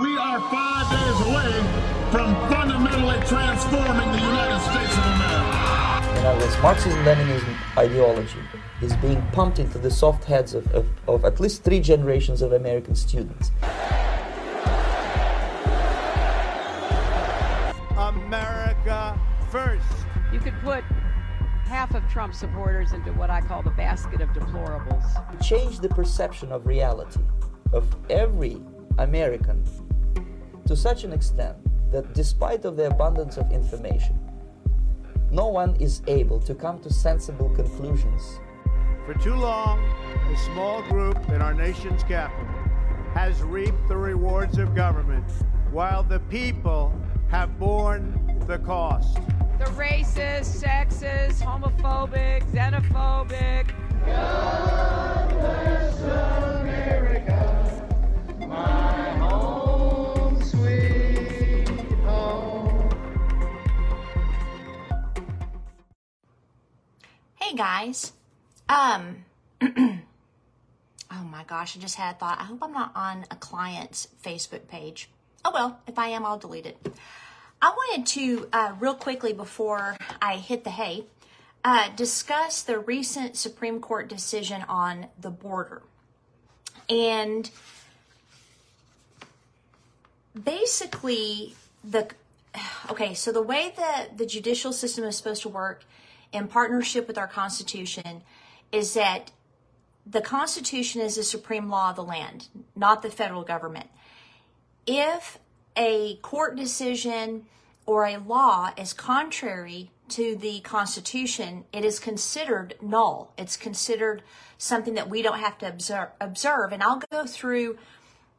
We are five days away from fundamentally transforming the United States of America. In other words, Marxism-Leninism ideology is being pumped into the soft heads of, of, of at least three generations of American students. America first. You could put half of Trump supporters into what I call the basket of deplorables. Change the perception of reality of every American to such an extent that despite of the abundance of information, no one is able to come to sensible conclusions. For too long, a small group in our nation's capital has reaped the rewards of government while the people have borne the cost. The racist, sexist, homophobic, xenophobic. God bless guys. Um Oh my gosh, I just had a thought. I hope I'm not on a client's Facebook page. Oh well, if I am, I'll delete it. I wanted to, uh, real quickly before I hit the hay, uh, discuss the recent Supreme Court decision on the border. And basically, the okay, so the way that the judicial system is supposed to work in partnership with our Constitution is that the Constitution is the supreme law of the land, not the federal government. If a court decision or a law is contrary to the Constitution, it is considered null. It's considered something that we don't have to observe. observe. And I'll go through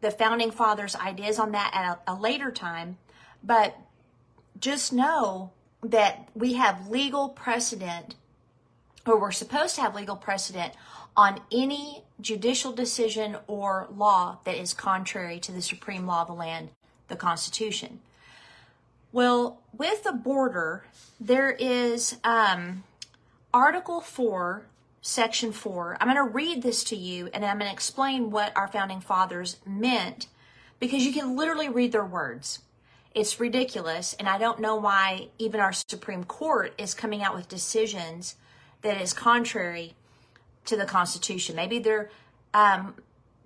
the founding fathers' ideas on that at a, a later time. But just know that we have legal precedent, or we're supposed to have legal precedent on any judicial decision or law that is contrary to the supreme law of the land, the Constitution. Well, with the border, there is um, Article 4, Section 4. I'm going to read this to you and I'm going to explain what our founding fathers meant because you can literally read their words. It's ridiculous, and I don't know why even our Supreme Court is coming out with decisions that is contrary to the Constitution. Maybe they're um,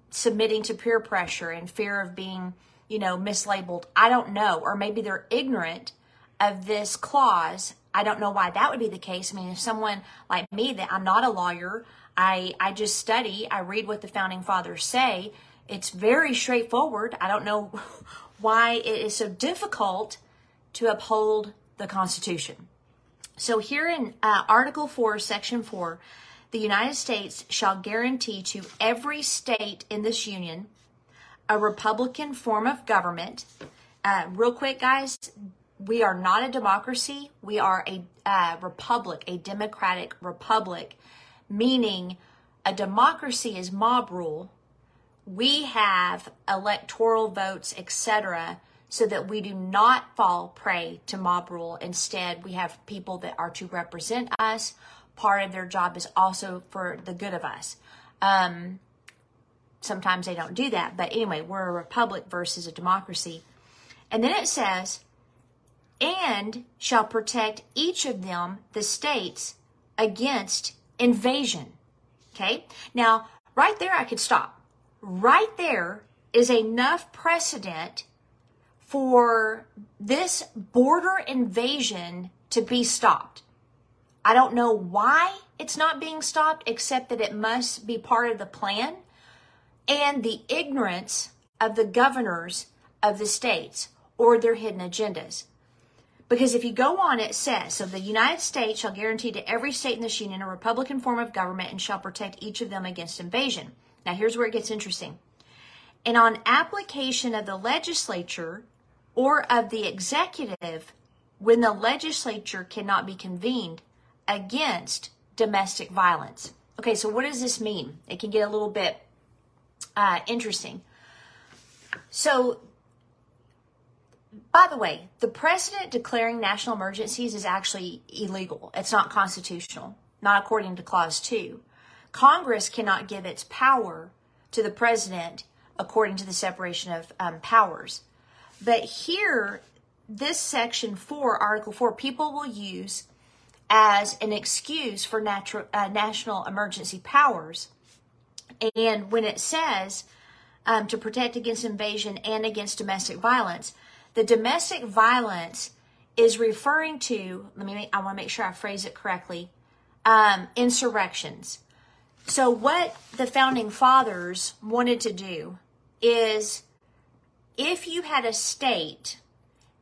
submitting to peer pressure and fear of being, you know, mislabeled. I don't know. Or maybe they're ignorant of this clause. I don't know why that would be the case. I mean, if someone like me, that I'm not a lawyer, I, I just study, I read what the founding fathers say. It's very straightforward. I don't know why it is so difficult to uphold the Constitution. So, here in uh, Article 4, Section 4, the United States shall guarantee to every state in this union a Republican form of government. Uh, real quick, guys, we are not a democracy. We are a uh, republic, a democratic republic, meaning a democracy is mob rule. We have electoral votes, etc., so that we do not fall prey to mob rule. Instead, we have people that are to represent us part of their job is also for the good of us. Um, sometimes they don't do that, but anyway, we're a republic versus a democracy. And then it says, and shall protect each of them, the states, against invasion. Okay? Now, right there, I could stop. Right there is enough precedent for this border invasion to be stopped. I don't know why it's not being stopped, except that it must be part of the plan and the ignorance of the governors of the states or their hidden agendas. Because if you go on, it says, so the United States shall guarantee to every state in this union a republican form of government and shall protect each of them against invasion. Now, here's where it gets interesting. And on application of the legislature or of the executive, when the legislature cannot be convened, against domestic violence. Okay, so what does this mean? It can get a little bit uh, interesting. So, by the way, the president declaring national emergencies is actually illegal. It's not constitutional, not according to Clause 2. Congress cannot give its power to the president according to the separation of um, powers. But here, this section 4, Article 4, people will use as an excuse for uh, national emergency powers. And when it says um, to protect against invasion and against domestic violence, the domestic violence is referring to, let me, make, I want to make sure I phrase it correctly, um, insurrections. So, what the founding fathers wanted to do is if you had a state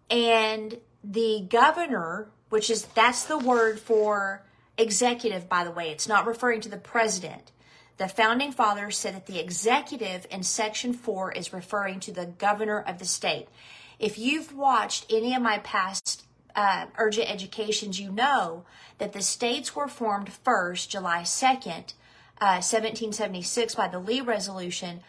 and the governor, which is that's the word for executive, by the way, it's not referring to the president. The founding fathers said that the executive in section four is referring to the governor of the state. If you've watched any of my past uh, urgent educations, you know that the states were formed first, July 2nd, uh, 1776, by the Lee Resolution.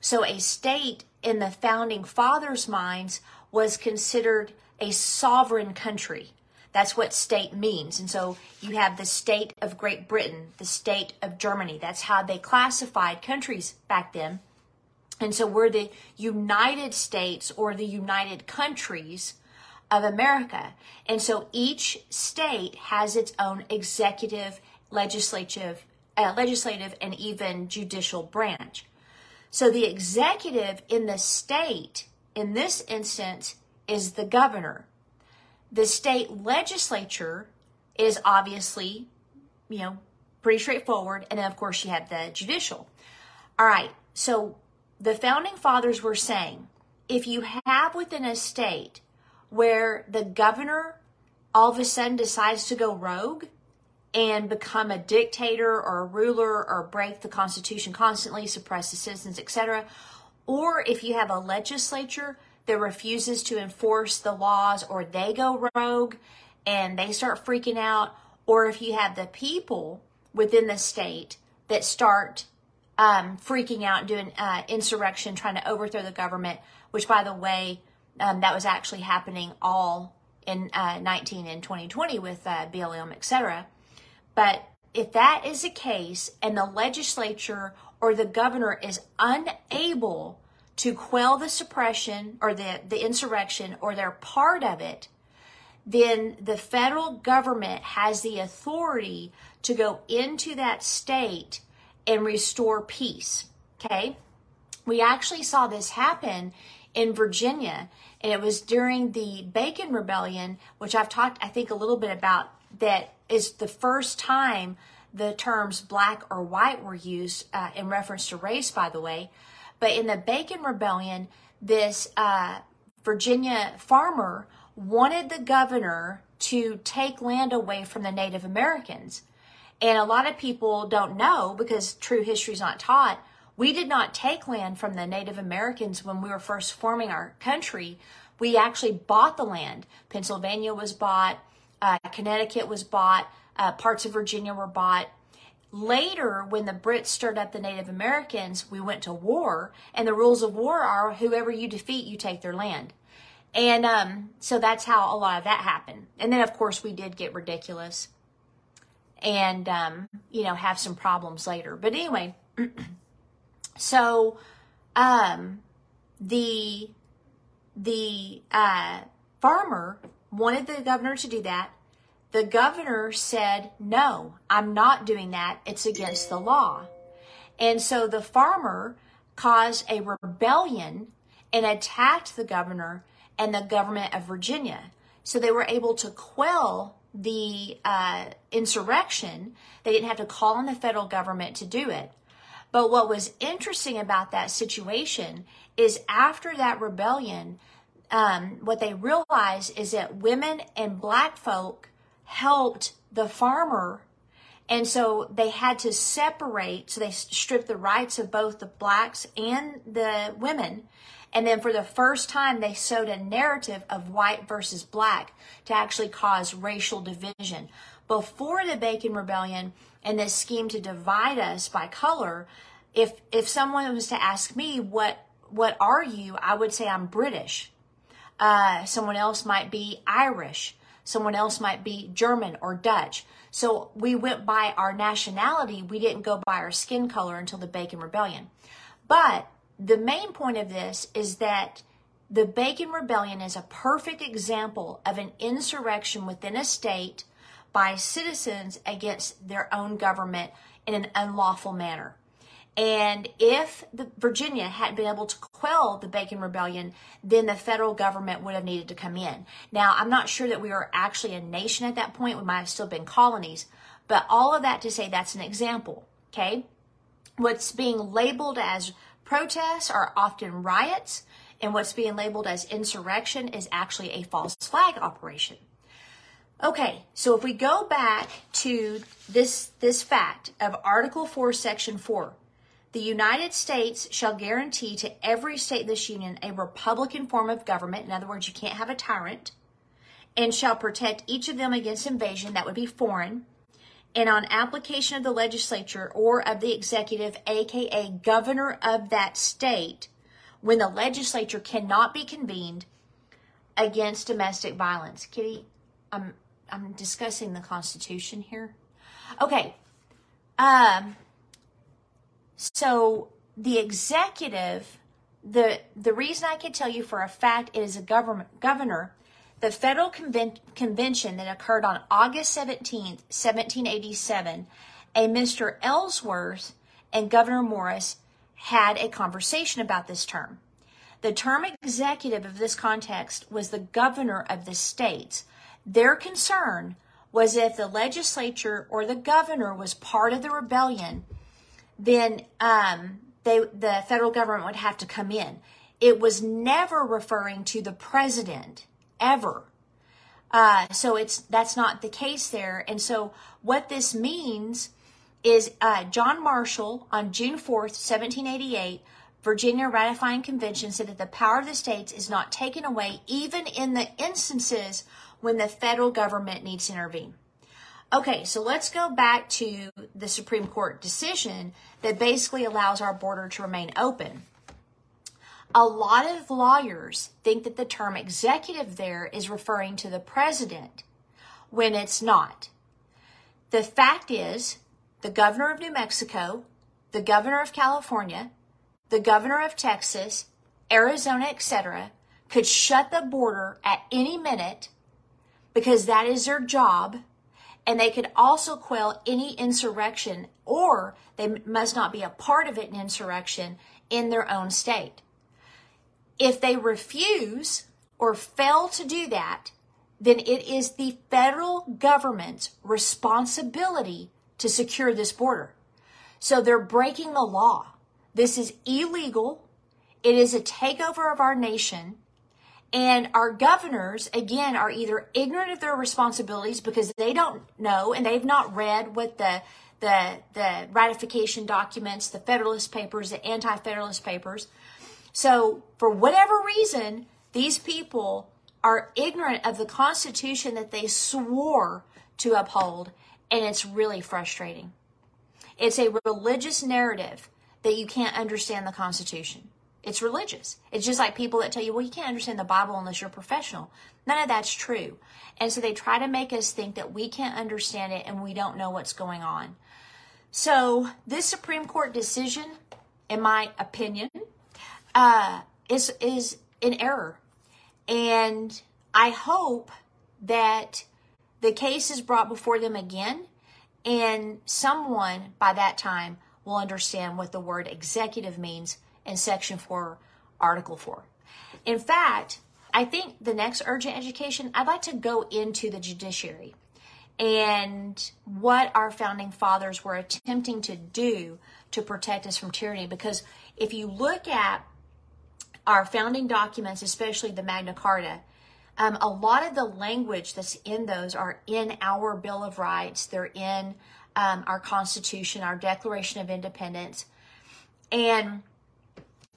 So a state in the founding fathers' minds was considered a sovereign country. That's what state means. And so you have the state of Great Britain, the state of Germany. That's how they classified countries back then. And so we're the United States or the United Countries of America. And so each state has its own executive, legislative, uh, legislative, and even judicial branch. So the executive in the state, in this instance, is the governor. The state legislature is obviously, you know, pretty straightforward. And then, of course, you have the judicial. All right. So the founding fathers were saying if you have within a state where the governor all of a sudden decides to go rogue and become a dictator or a ruler or break the constitution constantly suppress the citizens etc or if you have a legislature that refuses to enforce the laws or they go rogue and they start freaking out or if you have the people within the state that start um, freaking out and doing uh, insurrection trying to overthrow the government which by the way um, that was actually happening all in uh, 19 and 2020 with uh, BLM, etc. But if that is the case and the legislature or the governor is unable to quell the suppression or the, the insurrection or they're part of it, then the federal government has the authority to go into that state and restore peace. Okay? We actually saw this happen in Virginia, and it was during the Bacon Rebellion, which I've talked, I think, a little bit about, that is the first time the terms black or white were used uh, in reference to race, by the way. But in the Bacon Rebellion, this uh, Virginia farmer wanted the governor to take land away from the Native Americans. And a lot of people don't know because true history is not taught we did not take land from the Native Americans when we were first forming our country. We actually bought the land. Pennsylvania was bought, uh, Connecticut was bought, uh, parts of Virginia were bought. Later, when the Brits stirred up the Native Americans, we went to war, and the rules of war are whoever you defeat, you take their land. And um, so that's how a lot of that happened. And then, of course, we did get ridiculous and, um, you know, have some problems later. But anyway, So, um, the the uh, farmer wanted the governor to do that. The governor said, "No, I'm not doing that. It's against the law." And so the farmer caused a rebellion and attacked the governor and the government of Virginia. So they were able to quell the uh, insurrection. They didn't have to call on the federal government to do it. But what was interesting about that situation is after that rebellion, um, what they realized is that women and black folk helped the farmer. And so they had to separate. So they stripped the rights of both the blacks and the women. And then for the first time, they sowed a narrative of white versus black to actually cause racial division. Before the Bacon Rebellion, and this scheme to divide us by color, if if someone was to ask me what what are you, I would say I'm British. Uh, someone else might be Irish. Someone else might be German or Dutch. So we went by our nationality. We didn't go by our skin color until the Bacon Rebellion. But the main point of this is that the Bacon Rebellion is a perfect example of an insurrection within a state by citizens against their own government in an unlawful manner. And if Virginia hadn't been able to quell the Bacon Rebellion, then the federal government would have needed to come in. Now, I'm not sure that we were actually a nation at that point. We might have still been colonies. But all of that to say that's an example. Okay? What's being labeled as protests are often riots, and what's being labeled as insurrection is actually a false flag operation. Okay, so if we go back to this this fact of Article 4, Section 4, the United States shall guarantee to every state of this union a republican form of government. In other words, you can't have a tyrant, and shall protect each of them against invasion that would be foreign, and on application of the legislature or of the executive, aka governor of that state, when the legislature cannot be convened against domestic violence. Kitty, I'm I'm discussing the Constitution here. Okay. Um so the executive the the reason I can tell you for a fact it is a government governor the federal conven- convention that occurred on August 17th, 1787, a Mr. Ellsworth and Gouverneur Morris had a conversation about this term. The term executive of this context was the governor of the states. Their concern was if the legislature or the governor was part of the rebellion, then um, they, the federal government would have to come in. It was never referring to the president ever. Uh, so it's that's not the case there. And so what this means is uh, John Marshall on June 4th, 1788, Virginia ratifying convention said that the power of the states is not taken away even in the instances when the federal government needs to intervene. Okay, so let's go back to the Supreme Court decision that basically allows our border to remain open. A lot of lawyers think that the term executive there is referring to the president when it's not. The fact is, the governor of New Mexico, the governor of California, the governor of Texas, Arizona, etc., could shut the border at any minute because that is their job. And they could also quell any insurrection, or they must not be a part of in insurrection in their own state. If they refuse or fail to do that, then it is the federal government's responsibility to secure this border. So they're breaking the law. This is illegal. It is a takeover of our nation. And our governors, again, are either ignorant of their responsibilities because they don't know and they've not read what the the, the ratification documents, the Federalist Papers, the Anti Federalist Papers. So, for whatever reason, these people are ignorant of the Constitution that they swore to uphold, and it's really frustrating. It's a religious narrative that you can't understand the Constitution. It's religious. It's just like people that tell you, well, you can't understand the Bible unless you're professional. None of that's true. And so they try to make us think that we can't understand it and we don't know what's going on. So this Supreme Court decision, in my opinion, uh, is is in error, and I hope that the case is brought before them again, and someone by that time will understand what the word executive means in Section 4, Article 4. In fact, I think the next urgent education, I'd like to go into the judiciary and what our founding fathers were attempting to do to protect us from tyranny. Because if you look at our founding documents, especially the Magna Carta, um, a lot of the language that's in those are in our Bill of Rights. They're in um, our Constitution, our Declaration of Independence. And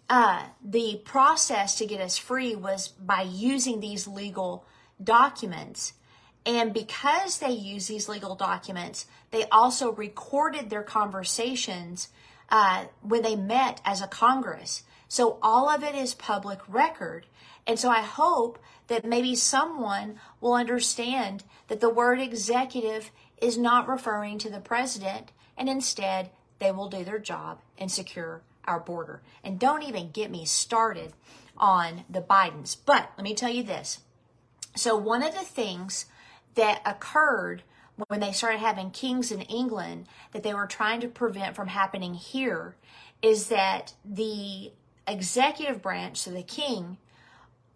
uh, the process to get us free was by using these legal documents. And because they use these legal documents, they also recorded their conversations uh, when they met as a Congress. So all of it is public record. And so I hope that maybe someone will understand that the word executive is not referring to the president and instead they will do their job and secure our border. And don't even get me started on the Bidens. But let me tell you this. So, one of the things that occurred when they started having kings in England that they were trying to prevent from happening here is that the executive branch, so the king,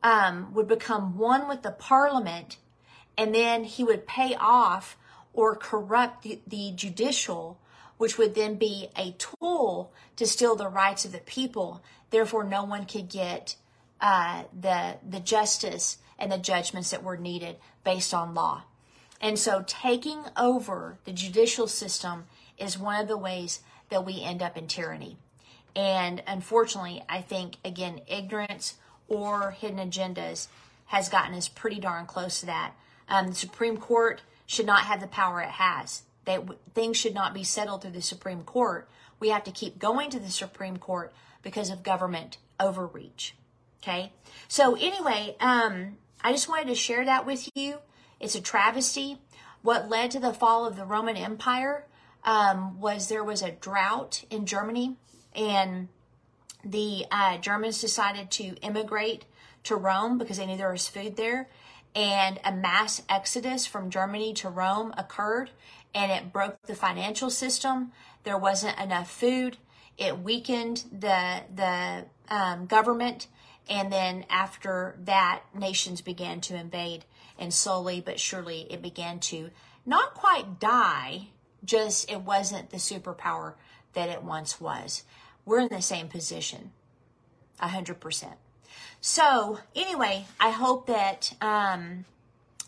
um, would become one with the parliament and then he would pay off or corrupt the, the judicial, which would then be a tool to steal the rights of the people. Therefore, no one could get uh, the the justice and the judgments that were needed based on law. And so, taking over the judicial system is one of the ways that we end up in tyranny. And unfortunately, I think again, ignorance or hidden agendas has gotten us pretty darn close to that. Um, the Supreme Court should not have the power it has. That things should not be settled through the Supreme Court. We have to keep going to the Supreme Court because of government overreach. Okay. So anyway, um, I just wanted to share that with you. It's a travesty. What led to the fall of the Roman Empire um, was there was a drought in Germany, and the uh, Germans decided to immigrate to Rome because they knew there was food there and a mass exodus from Germany to Rome occurred and it broke the financial system. There wasn't enough food. It weakened the the um, government, and then after that, nations began to invade, and slowly but surely, it began to not quite die. Just it wasn't the superpower that it once was. We're in the same position, a hundred percent. So anyway, I hope that um,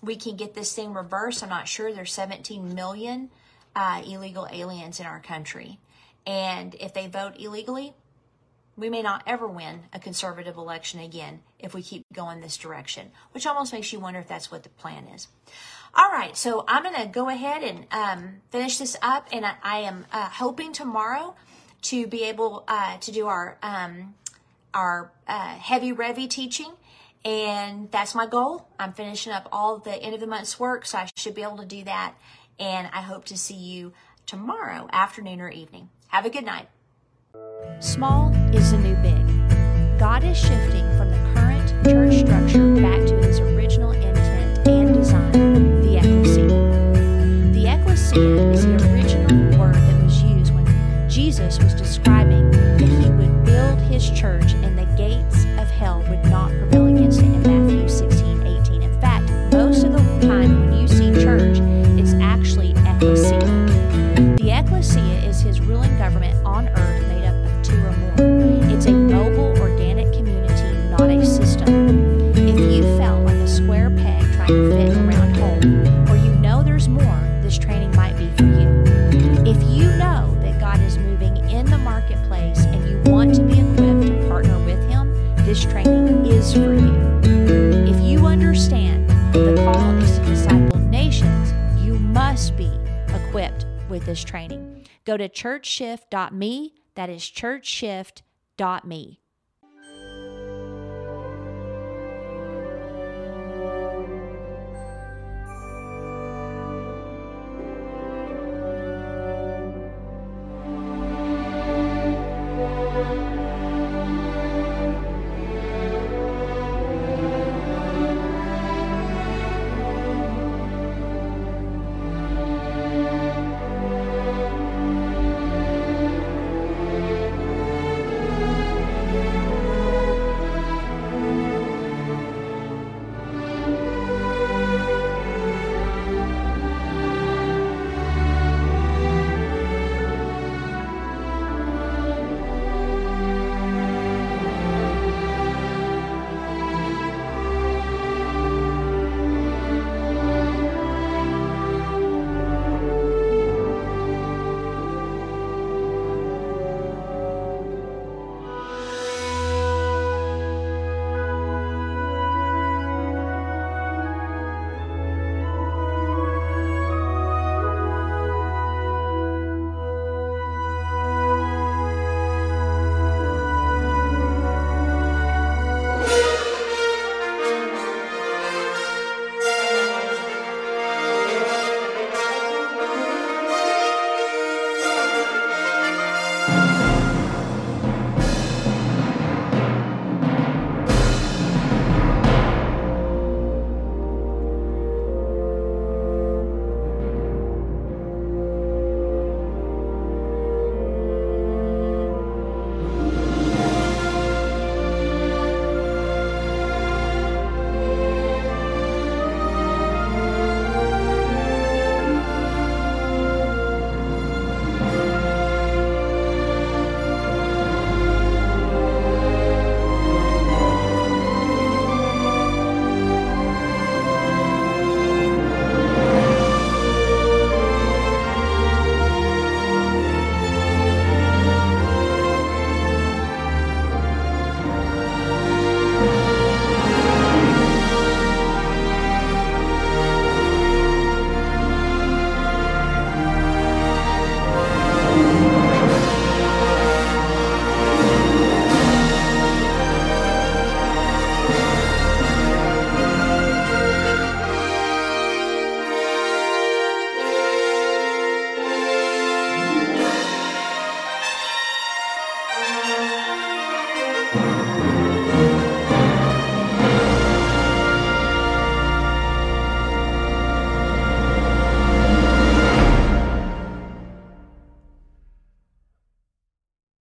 we can get this thing reversed. I'm not sure. There's 17 million uh, illegal aliens in our country, and if they vote illegally, we may not ever win a conservative election again if we keep going this direction, which almost makes you wonder if that's what the plan is. All right, so I'm going to go ahead and um, finish this up, and I, I am uh, hoping tomorrow to be able uh, to do our um, our uh, heavy revy teaching. And that's my goal. I'm finishing up all the end of the month's work, so I should be able to do that. And I hope to see you tomorrow, afternoon or evening. Have a good night. Small is the new big. God is shifting from the current church structure back to his original intent and design, the ecclesia. The ecclesia is the original word that was used when Jesus was describing that he would build his church with this training. Go to churchshift.me, that is churchshift.me.